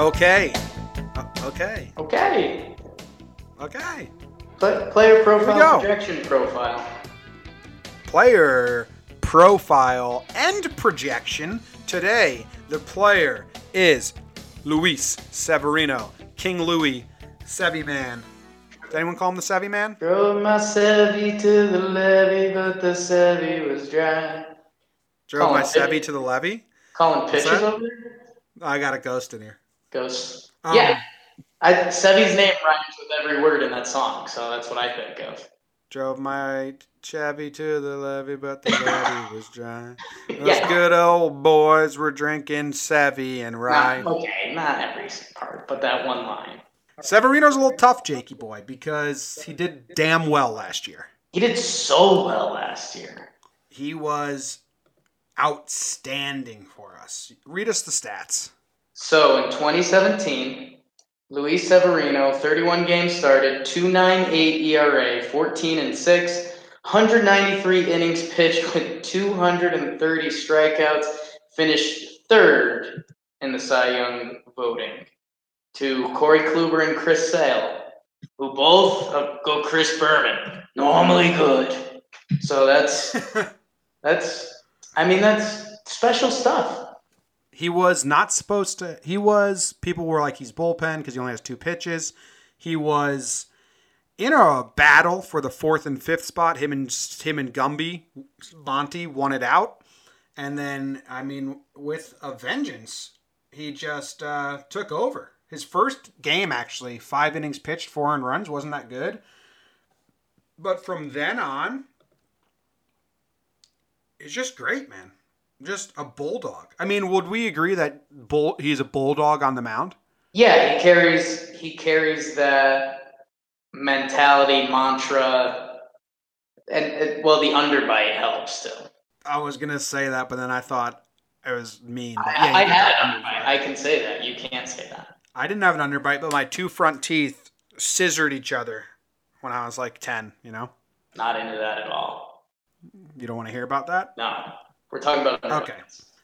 Okay. Uh, okay. Okay. Okay. Pla- player profile, projection profile. Player profile and projection. Today, the player is Luis Severino, King Louis, Sevi Man. Does anyone call him the Sevi Man? Drove my Chevy to the levee, but the Chevy was dry. Drove my Colin Sevi Pitt. to the levee. Calling pitches over there? I got a ghost in here. Ghosts. Um, yeah. I, Sevy's name rhymes with every word in that song, so that's what I think of. Drove my Chevy to the levee, but the levee was dry. Those Yeah. good old boys were drinking Sevi and rye. Not, okay, not every part, but that one line. Severino's a little tough, Jakey boy, because he did damn well last year. He did so well last year. He was outstanding for us. Read us the stats. So in 2017, Luis Severino, 31 games started, 298 ERA, 14 and 6, 193 innings pitched with 230 strikeouts, finished third in the Cy Young voting to Corey Kluber and Chris Sale, who both uh, go Chris Berman, normally good. So that's that's I mean that's special stuff. He was not supposed to. He was. People were like, he's bullpen because he only has two pitches. He was in a battle for the fourth and fifth spot. Him and him and Gumby, Monty won it out, and then I mean, with a vengeance, he just uh, took over. His first game, actually, five innings pitched, four earned runs, wasn't that good. But from then on, it's just great, man. Just a bulldog. I mean, would we agree that bull he's a bulldog on the mound? Yeah, he carries he carries that mentality mantra, and and- well, the underbite helps still. I was gonna say that, but then I thought it was mean. I, yeah, I had an underbite. I can say that. You can't say that. I didn't have an underbite, but my two front teeth scissored each other when I was like ten. You know, Not into that at all. you don't want to hear about that. No, we're talking about. Okay.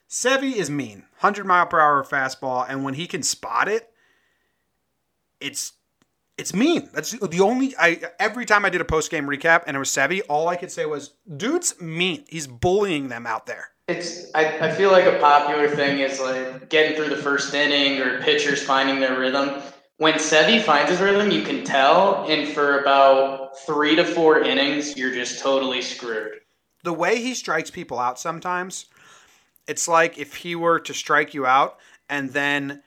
Sevi is mean, hundred mile per hour fastball, and when he can spot it, it's it's mean. That's the only I every time I did a post game recap and it was Sevi, all I could say was, "Dude's mean. He's bullying them out there." It's I, I feel like a popular thing is like getting through the first inning or pitchers finding their rhythm. When Sevi finds his rhythm, you can tell, and for about three to four innings, you're just totally screwed. The way he strikes people out sometimes, it's like if he were to strike you out and then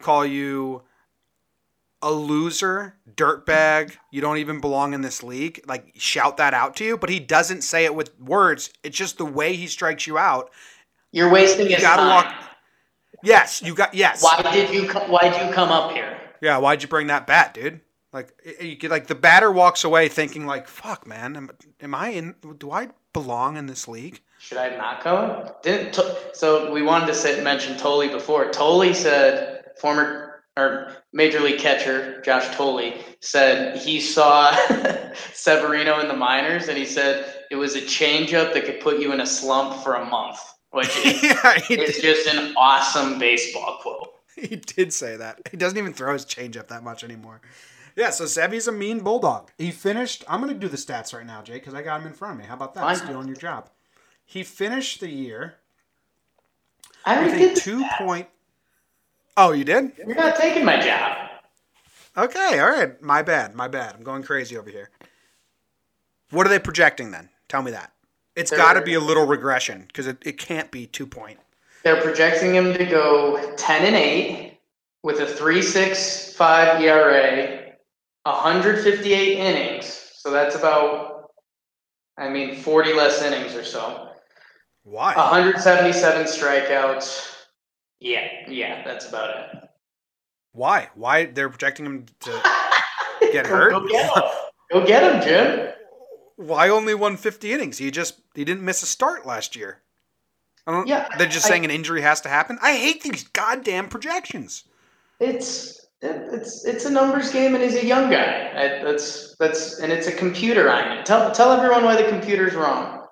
call you a loser, dirtbag, you don't even belong in this league, like shout that out to you, but he doesn't say it with words. It's just the way he strikes you out. You're wasting his gotta time. walk- Yes, you got yes. Why did you Why did you come up here? Yeah, why'd you bring that bat, dude? Like you could, like the batter walks away thinking like, "Fuck, man, am, am I in do I belong in this league?" Should I not go? Didn't to- so we wanted to say, mention Thole before. Thole said former or major league catcher Josh Thole said he saw Severino in the minors and he said it was a changeup that could put you in a slump for a month, which is, yeah, he is did. just an awesome baseball quote. He did say that. He doesn't even throw his changeup that much anymore. Yeah, so Sevy's a mean bulldog. He finished. I'm going to do the stats right now, Jake, because I got him in front of me. How about that? Fine. Stealing your job. He finished the year I with a two stats. point. Oh, you did? You're not taking my job. Okay, all right. My bad. My bad. I'm going crazy over here. What are they projecting then? Tell me that. It's got to be a little regression because it, it can't be two point. They're projecting him to go 10 and 8 with a 3.65 ERA, 158 innings. So that's about, I mean, 40 less innings or so. Why? 177 strikeouts. Yeah, yeah, that's about it. Why? Why they're projecting him to get hurt? Go get him. Go get him, Jim. Why only 150 innings? He just he didn't miss a start last year. Yeah, they're just I- saying an injury has to happen. I hate these goddamn projections. It's it's it's a numbers game, and he's a young guy. I, that's that's and it's a computer on it. Tell tell everyone why the computer's wrong.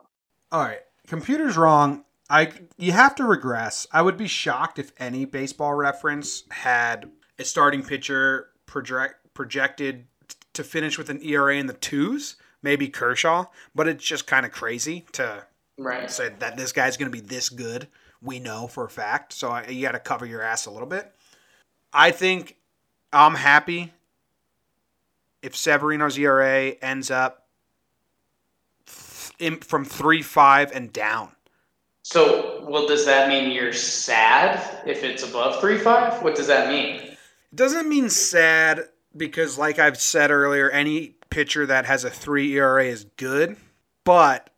All right, computer's wrong. I you have to regress. I would be shocked if any baseball reference had a starting pitcher project, projected to finish with an ERA in the twos, maybe Kershaw, but it's just kind of crazy to Right. say that this guy's going to be this good. We know for a fact, so I, you got to cover your ass a little bit. I think I'm happy if Severino's ERA ends up th- in, from three five and down. So, well, does that mean you're sad if it's above three five? What does that mean? It doesn't mean sad because, like I've said earlier, any pitcher that has a three ERA is good, but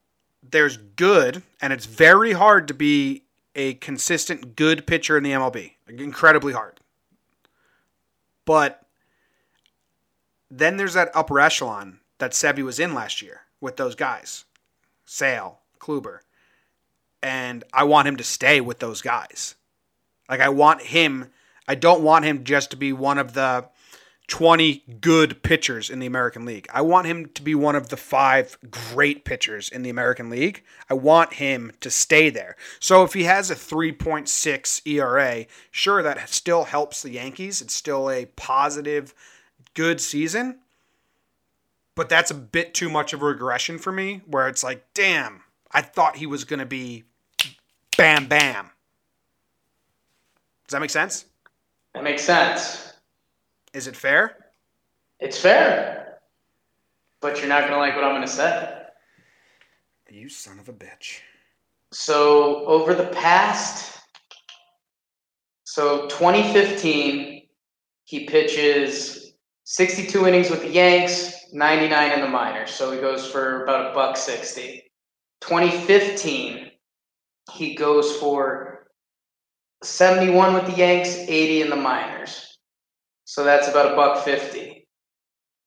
there's good, and it's very hard to be a consistent good pitcher in the MLB. Incredibly hard. But then there's that upper echelon that Sevy was in last year with those guys Sale, Kluber. And I want him to stay with those guys. Like, I want him, I don't want him just to be one of the 20 good pitchers in the American League. I want him to be one of the five great pitchers in the American League. I want him to stay there. So if he has a 3.6 ERA, sure, that still helps the Yankees. It's still a positive, good season. But that's a bit too much of a regression for me, where it's like, damn, I thought he was going to be bam, bam. Does that make sense? That makes sense. Is it fair? It's fair. But you're not going to like what I'm going to say. You son of a bitch. So, over the past, so 2015, he pitches 62 innings with the Yanks, 99 in the minors. So he goes for about a buck 60. 2015, he goes for 71 with the Yanks, 80 in the minors. So that's about a buck 50.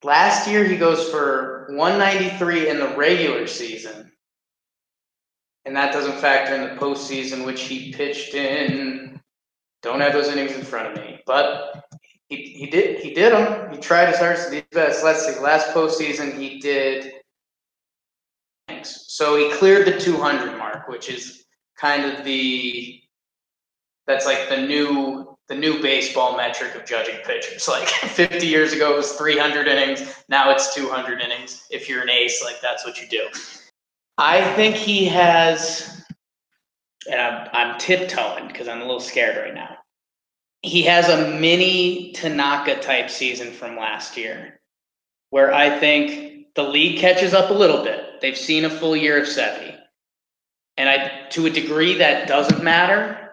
Last year, he goes for 193 in the regular season. And that doesn't factor in the postseason, which he pitched in. Don't have those innings in front of me, but he, he did he did them. He tried his hardest to be best. Let's see. Last postseason, he did. Thanks. So he cleared the 200 mark, which is kind of the that's like the new the new baseball metric of judging pitchers. Like 50 years ago, it was 300 innings. Now it's 200 innings. If you're an ace, like that's what you do. I think he has, and I'm, I'm tiptoeing because I'm a little scared right now. He has a mini Tanaka type season from last year, where I think the league catches up a little bit. They've seen a full year of Sevy, and I, to a degree, that doesn't matter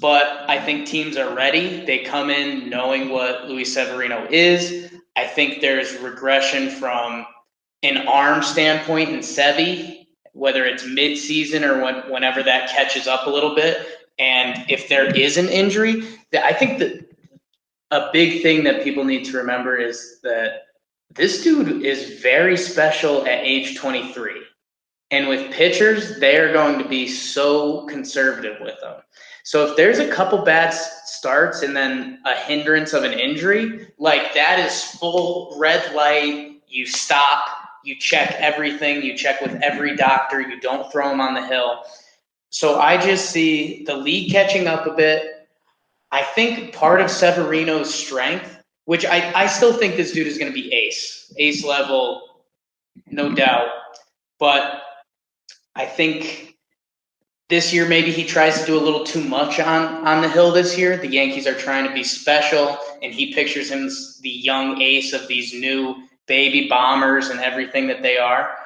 but I think teams are ready. They come in knowing what Luis Severino is. I think there's regression from an arm standpoint in Sevy, whether it's mid-season or when, whenever that catches up a little bit. And if there is an injury, I think that a big thing that people need to remember is that this dude is very special at age 23. And with pitchers, they are going to be so conservative with them. So if there's a couple bad starts and then a hindrance of an injury, like that is full red light. You stop, you check everything, you check with every doctor, you don't throw them on the hill. So I just see the league catching up a bit. I think part of Severino's strength, which I, I still think this dude is going to be ace, ace level, no doubt. But I think this year maybe he tries to do a little too much on on the hill this year. The Yankees are trying to be special, and he pictures him as the young ace of these new baby bombers and everything that they are.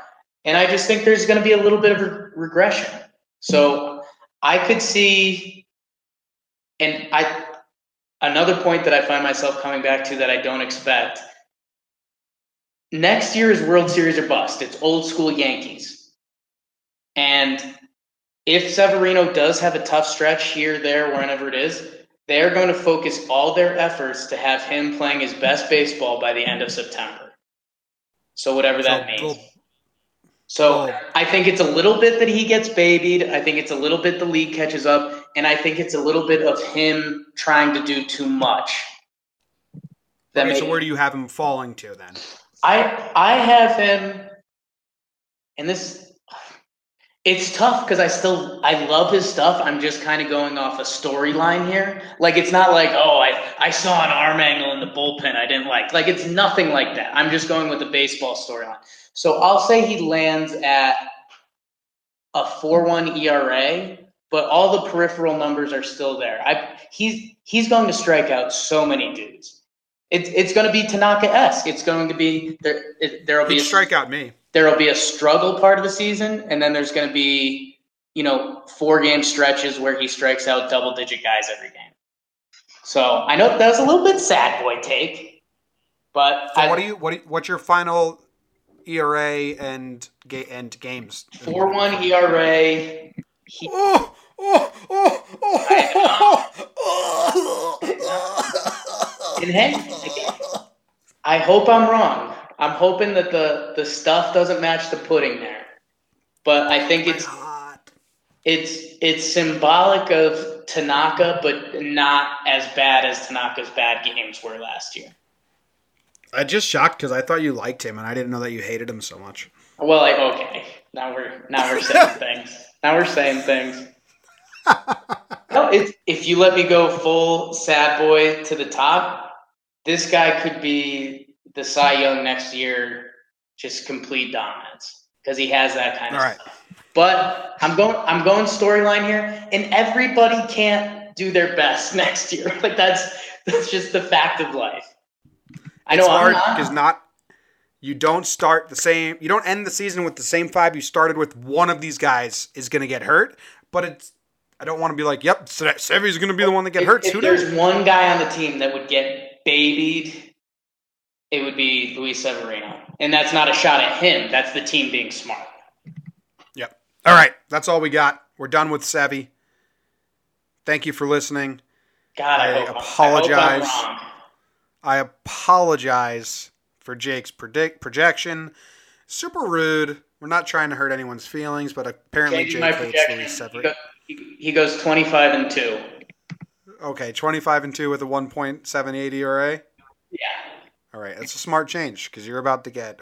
And I just think there's going to be a little bit of regression. So I could see, and I another point that I find myself coming back to that I don't expect. Next year is World Series or bust. It's old school Yankees. And if Severino does have a tough stretch here, there, wherever it is, they're going to focus all their efforts to have him playing his best baseball by the end of September. So whatever that So, means. go- So go. I think it's a little bit that he gets babied. I think it's a little bit the league catches up, and I think it's a little bit of him trying to do too much. That Okay, so where do you have him falling to then? I I have him, and this It's tough because I still I love his stuff. I'm just kind of going off a storyline here. Like it's not like oh I I saw an arm angle in the bullpen I didn't like. Like it's nothing like that. I'm just going with the baseball storyline. So I'll say he lands at a four one ERA, but all the peripheral numbers are still there. I he's he's going to strike out so many dudes. It's it's going to be Tanaka esque. It's going to be there. It, there'll be He'd a, strike out me. There'll be a struggle part of the season, and then there's going to be you know four game stretches where he strikes out double digit guys every game. So I know that was a little bit sad boy take, but So I, what do you what do you, what's your final ERA and ga- and games? four one ERA. He, Oh, oh, oh, oh, oh, and hey, I hope I'm wrong. I'm hoping that the the stuff doesn't match the pudding there, but I think oh it's Hot. it's it's symbolic of Tanaka, but not as bad as Tanaka's bad games were last year. I just shocked because I thought you liked him and I didn't know that you hated him so much. Well, like okay, now we're now we're saying things. Now we're saying things. No, it's, if you let me go full sad boy to the top, this guy could be the Cy Young next year, just complete dominance because he has that kind of All right. stuff. But I'm going I'm going storyline here, and everybody can't do their best next year. Like that's that's just the fact of life. I know It's hard not- because not you don't start the same. You don't end the season with the same five you started with. One of these guys is going to get hurt, but it's. I don't want to be like, "Yep, Se- Sevy's going to be the one that get if, hurt." if there's one guy on the team that would get babied, it would be Luis Severino. And that's not a shot at him. That's the team being smart. Yep. All right, that's all we got. We're done with Sevy. Thank you for listening. God, I, I apologize. I hope I'm wrong. I apologize for Jake's predict projection. Super rude. We're not trying to hurt anyone's feelings, but apparently Jake hates. Luis He, Severino. he- goes 25 and 2. Okay, 25 and 2 with a 1.78 ERA. Yeah. All right, that's a smart change because you're about to get.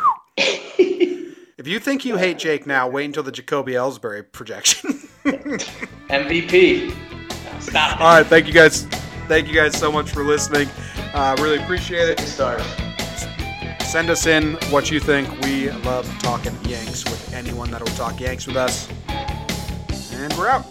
if you think you hate Jake now, wait until the Jacoby Ellsbury projection. MVP. No, stop. All right, thank you guys. Thank you guys so much for listening. Uh, really appreciate it. Stars. Send us in what you think. We love talking Yanks with anyone that'll talk Yanks with us. And we're out.